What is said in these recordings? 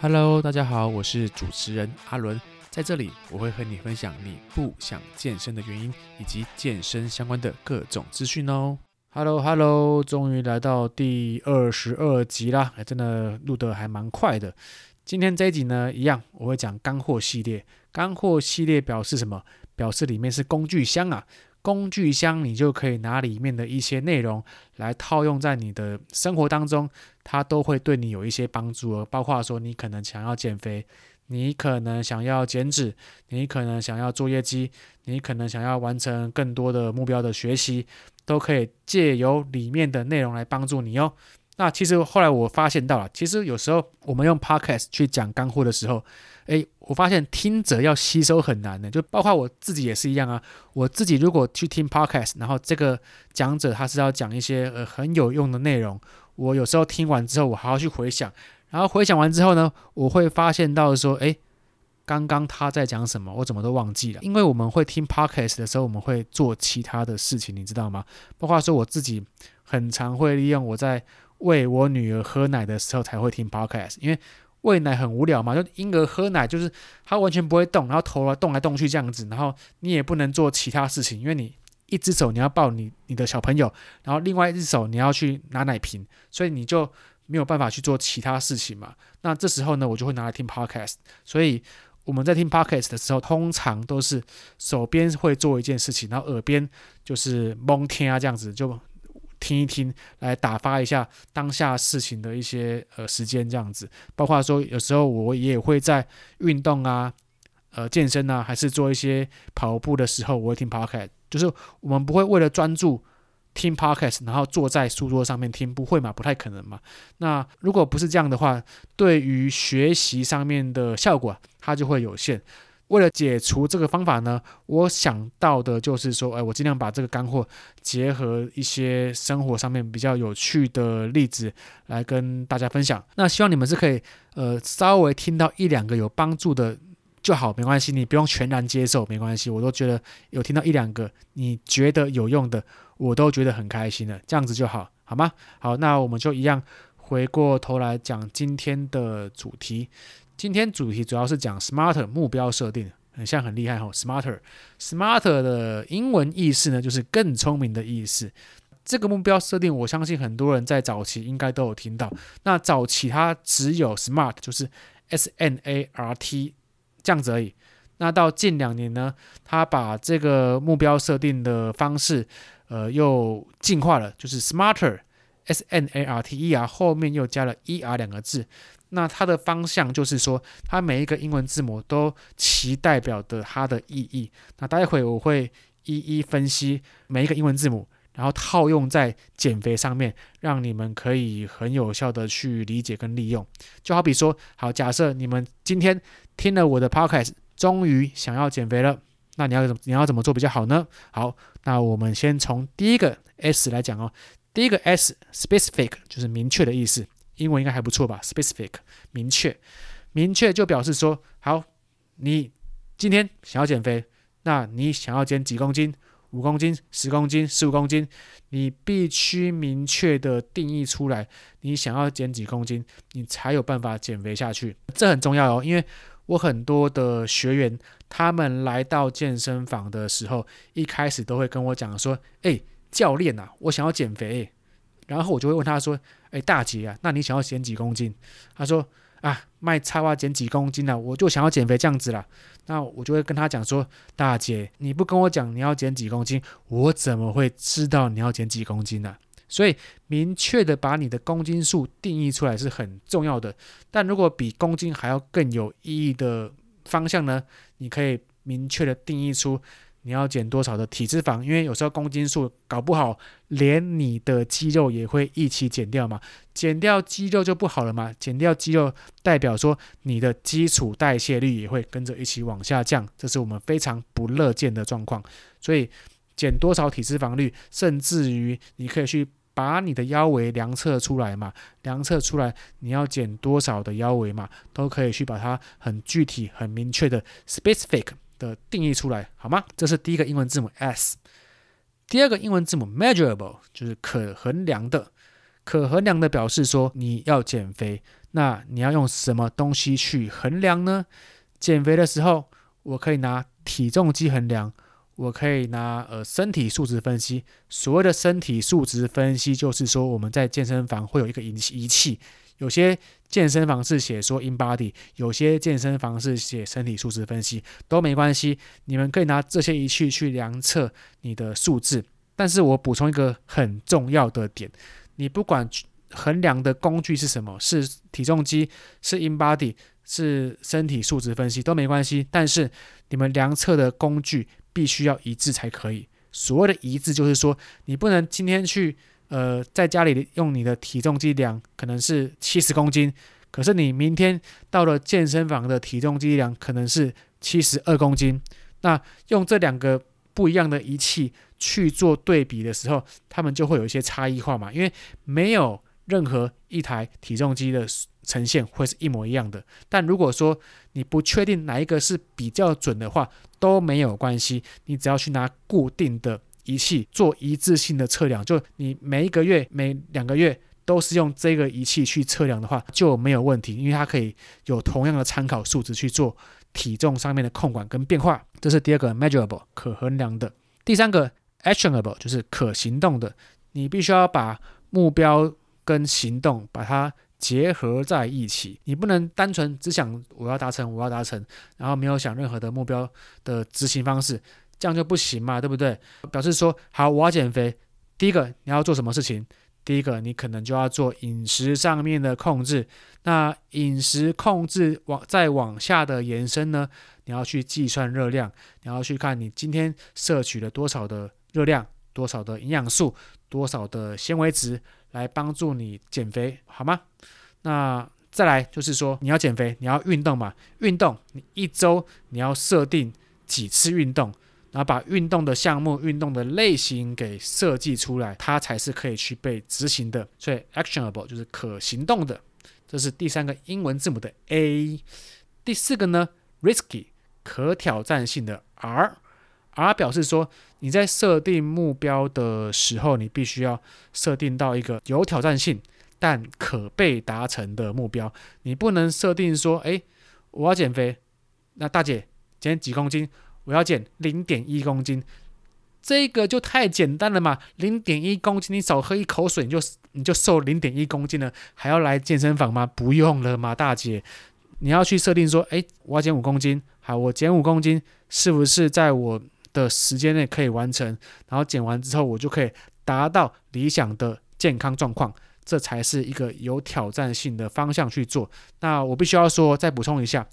Hello，大家好，我是主持人阿伦，在这里我会和你分享你不想健身的原因，以及健身相关的各种资讯哦。Hello，Hello，终于来到第二十二集啦，还真的录得还蛮快的。今天这一集呢，一样我会讲干货系列。干货系列表示什么？表示里面是工具箱啊。工具箱，你就可以拿里面的一些内容来套用在你的生活当中，它都会对你有一些帮助哦。包括说，你可能想要减肥，你可能想要减脂，你可能想要做业绩，你可能想要完成更多的目标的学习，都可以借由里面的内容来帮助你哦。那其实后来我发现到了，其实有时候我们用 Podcast 去讲干货的时候，诶，我发现听者要吸收很难的，就包括我自己也是一样啊。我自己如果去听 Podcast，然后这个讲者他是要讲一些呃很有用的内容，我有时候听完之后，我还要去回想，然后回想完之后呢，我会发现到说，诶，刚刚他在讲什么，我怎么都忘记了。因为我们会听 Podcast 的时候，我们会做其他的事情，你知道吗？包括说我自己很常会利用我在喂我女儿喝奶的时候才会听 podcast，因为喂奶很无聊嘛，就婴儿喝奶就是他完全不会动，然后头来动来动去这样子，然后你也不能做其他事情，因为你一只手你要抱你你的小朋友，然后另外一只手你要去拿奶瓶，所以你就没有办法去做其他事情嘛。那这时候呢，我就会拿来听 podcast。所以我们在听 podcast 的时候，通常都是手边会做一件事情，然后耳边就是蒙听啊这样子就。听一听，来打发一下当下事情的一些呃时间，这样子。包括说，有时候我也会在运动啊、呃健身啊，还是做一些跑步的时候，我会听 podcast。就是我们不会为了专注听 podcast，然后坐在书桌上面听，不会嘛？不太可能嘛。那如果不是这样的话，对于学习上面的效果，它就会有限。为了解除这个方法呢，我想到的就是说，哎，我尽量把这个干货结合一些生活上面比较有趣的例子来跟大家分享。那希望你们是可以，呃，稍微听到一两个有帮助的就好，没关系，你不用全然接受，没关系。我都觉得有听到一两个你觉得有用的，我都觉得很开心了，这样子就好，好吗？好，那我们就一样回过头来讲今天的主题。今天主题主要是讲 smarter 目标设定，很像很厉害哈。SMART，SMART 的英文意思呢，就是更聪明的意思。这个目标设定，我相信很多人在早期应该都有听到。那早期它只有 SMART，就是 S N A R T 这样子而已。那到近两年呢，它把这个目标设定的方式，呃，又进化了，就是 smarter，S N A R T E R，后面又加了 E R 两个字。那它的方向就是说，它每一个英文字母都其代表的它的意义。那待会我会一一分析每一个英文字母，然后套用在减肥上面，让你们可以很有效的去理解跟利用。就好比说，好，假设你们今天听了我的 podcast，终于想要减肥了，那你要怎么你要怎么做比较好呢？好，那我们先从第一个 S 来讲哦。第一个 S，specific 就是明确的意思。英文应该还不错吧？Specific，明确，明确就表示说，好，你今天想要减肥，那你想要减几公斤？五公斤、十公斤、十五公斤，你必须明确的定义出来，你想要减几公斤，你才有办法减肥下去。这很重要哦，因为我很多的学员，他们来到健身房的时候，一开始都会跟我讲说，哎，教练啊，我想要减肥。然后我就会问他说：“哎，大姐啊，那你想要减几公斤？”他说：“啊，卖菜花减几公斤啊？我就想要减肥这样子啦。”那我就会跟他讲说：“大姐，你不跟我讲你要减几公斤，我怎么会知道你要减几公斤呢？”所以明确的把你的公斤数定义出来是很重要的。但如果比公斤还要更有意义的方向呢，你可以明确的定义出。你要减多少的体脂肪？因为有时候公斤数搞不好，连你的肌肉也会一起减掉嘛。减掉肌肉就不好了嘛。减掉肌肉代表说你的基础代谢率也会跟着一起往下降，这是我们非常不乐见的状况。所以减多少体脂肪率，甚至于你可以去把你的腰围量测出来嘛，量测出来你要减多少的腰围嘛，都可以去把它很具体、很明确的 specific。的定义出来好吗？这是第一个英文字母 S。第二个英文字母 measurable 就是可衡量的。可衡量的表示说你要减肥，那你要用什么东西去衡量呢？减肥的时候，我可以拿体重机衡量，我可以拿呃身体素质分析。所谓的身体素质分析，就是说我们在健身房会有一个仪仪器，有些健身房是写说 InBody，有些健身房是写身体素质分析，都没关系。你们可以拿这些仪器去量测你的数字。但是我补充一个很重要的点，你不管衡量的工具是什么，是体重机，是 InBody，是身体素质分析都没关系。但是你们量测的工具必须要一致才可以。所谓的一致，就是说你不能今天去呃在家里用你的体重计量，可能是七十公斤，可是你明天到了健身房的体重计量可能是七十二公斤。那用这两个不一样的仪器去做对比的时候，他们就会有一些差异化嘛，因为没有任何一台体重机的呈现会是一模一样的。但如果说你不确定哪一个是比较准的话，都没有关系，你只要去拿固定的仪器做一致性的测量，就你每一个月、每两个月都是用这个仪器去测量的话，就没有问题，因为它可以有同样的参考数值去做。体重上面的控管跟变化，这是第二个 measurable 可衡量的。第三个 actionable 就是可行动的。你必须要把目标跟行动把它结合在一起，你不能单纯只想我要达成，我要达成，然后没有想任何的目标的执行方式，这样就不行嘛，对不对？表示说，好，我要减肥，第一个你要做什么事情？第一个，你可能就要做饮食上面的控制。那饮食控制往再往下的延伸呢？你要去计算热量，你要去看你今天摄取了多少的热量，多少的营养素，多少的纤维值，来帮助你减肥，好吗？那再来就是说，你要减肥，你要运动嘛？运动，你一周你要设定几次运动？然后把运动的项目、运动的类型给设计出来，它才是可以去被执行的。所以，actionable 就是可行动的，这是第三个英文字母的 A。第四个呢，risky 可挑战性的 R。R 表示说，你在设定目标的时候，你必须要设定到一个有挑战性但可被达成的目标。你不能设定说，哎，我要减肥，那大姐减几公斤？我要减零点一公斤，这个就太简单了嘛！零点一公斤，你少喝一口水，你就你就瘦零点一公斤了，还要来健身房吗？不用了嘛，大姐，你要去设定说，诶，我要减五公斤，好，我减五公斤，是不是在我的时间内可以完成？然后减完之后，我就可以达到理想的健康状况，这才是一个有挑战性的方向去做。那我必须要说，再补充一下，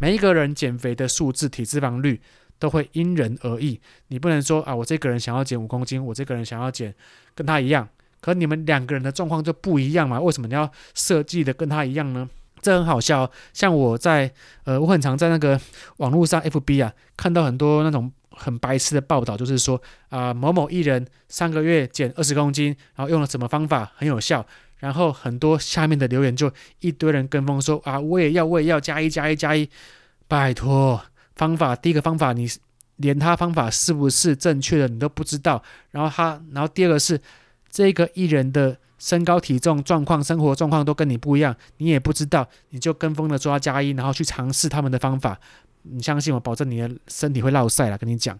每一个人减肥的数字、体脂肪率。都会因人而异，你不能说啊，我这个人想要减五公斤，我这个人想要减跟他一样，可你们两个人的状况就不一样嘛？为什么你要设计的跟他一样呢？这很好笑，像我在呃，我很常在那个网络上 FB 啊，看到很多那种很白痴的报道，就是说啊，某某艺人三个月减二十公斤，然后用了什么方法很有效，然后很多下面的留言就一堆人跟风说啊，我也要，我也要加一加一加一，拜托。方法，第一个方法，你连他方法是不是正确的你都不知道。然后他，然后第二个是这个艺人的身高体重状况、生活状况都跟你不一样，你也不知道，你就跟风的抓加一，然后去尝试他们的方法。你相信我，保证你的身体会落赛了。跟你讲，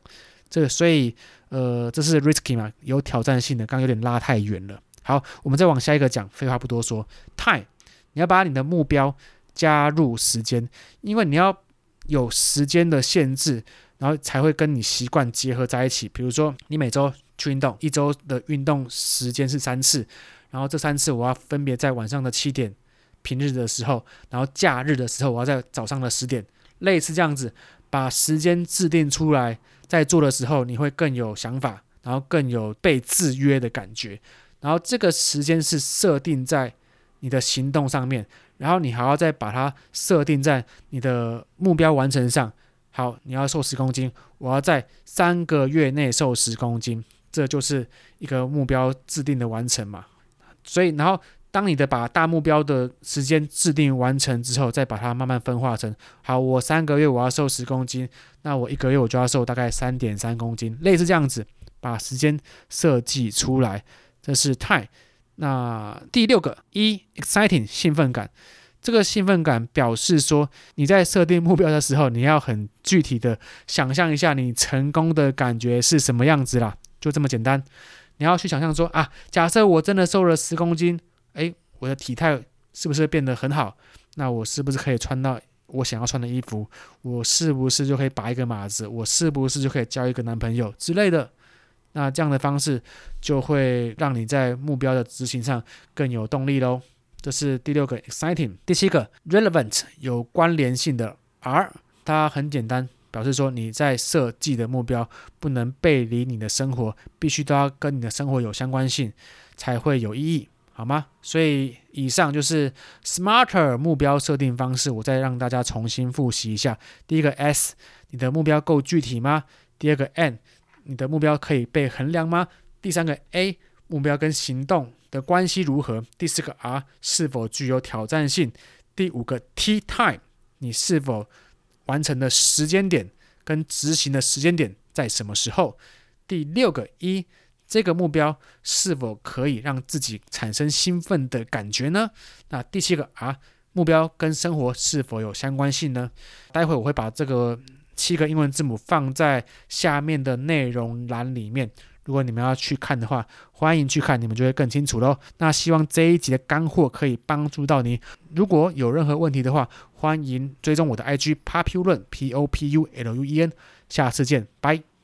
这个所以呃，这是 risky 嘛，有挑战性的。刚刚有点拉太远了。好，我们再往下一个讲。废话不多说，time，你要把你的目标加入时间，因为你要。有时间的限制，然后才会跟你习惯结合在一起。比如说，你每周去运动，一周的运动时间是三次，然后这三次我要分别在晚上的七点，平日的时候，然后假日的时候我要在早上的十点，类似这样子，把时间制定出来，在做的时候你会更有想法，然后更有被制约的感觉。然后这个时间是设定在你的行动上面。然后你还要再把它设定在你的目标完成上。好，你要瘦十公斤，我要在三个月内瘦十公斤，这就是一个目标制定的完成嘛。所以，然后当你的把大目标的时间制定完成之后，再把它慢慢分化成，好，我三个月我要瘦十公斤，那我一个月我就要瘦大概三点三公斤，类似这样子，把时间设计出来，这是 time。那第六个，一，exciting 兴奋感，这个兴奋感表示说，你在设定目标的时候，你要很具体的想象一下你成功的感觉是什么样子啦，就这么简单。你要去想象说啊，假设我真的瘦了十公斤，诶，我的体态是不是变得很好？那我是不是可以穿到我想要穿的衣服？我是不是就可以拔一个马子？我是不是就可以交一个男朋友之类的？那这样的方式就会让你在目标的执行上更有动力喽。这是第六个 exciting，第七个 relevant 有关联性的 R，它很简单，表示说你在设计的目标不能背离你的生活，必须都要跟你的生活有相关性，才会有意义，好吗？所以以上就是 smarter 目标设定方式，我再让大家重新复习一下。第一个 S，你的目标够具体吗？第二个 N，你的目标可以被衡量吗？第三个 A，目标跟行动的关系如何？第四个 R 是否具有挑战性？第五个 T time 你是否完成的时间点跟执行的时间点在什么时候？第六个 E 这个目标是否可以让自己产生兴奋的感觉呢？那第七个 R 目标跟生活是否有相关性呢？待会我会把这个七个英文字母放在下面的内容栏里面。如果你们要去看的话，欢迎去看，你们就会更清楚喽。那希望这一集的干货可以帮助到你。如果有任何问题的话，欢迎追踪我的 IG Populuen P O P U L U E N。下次见，拜。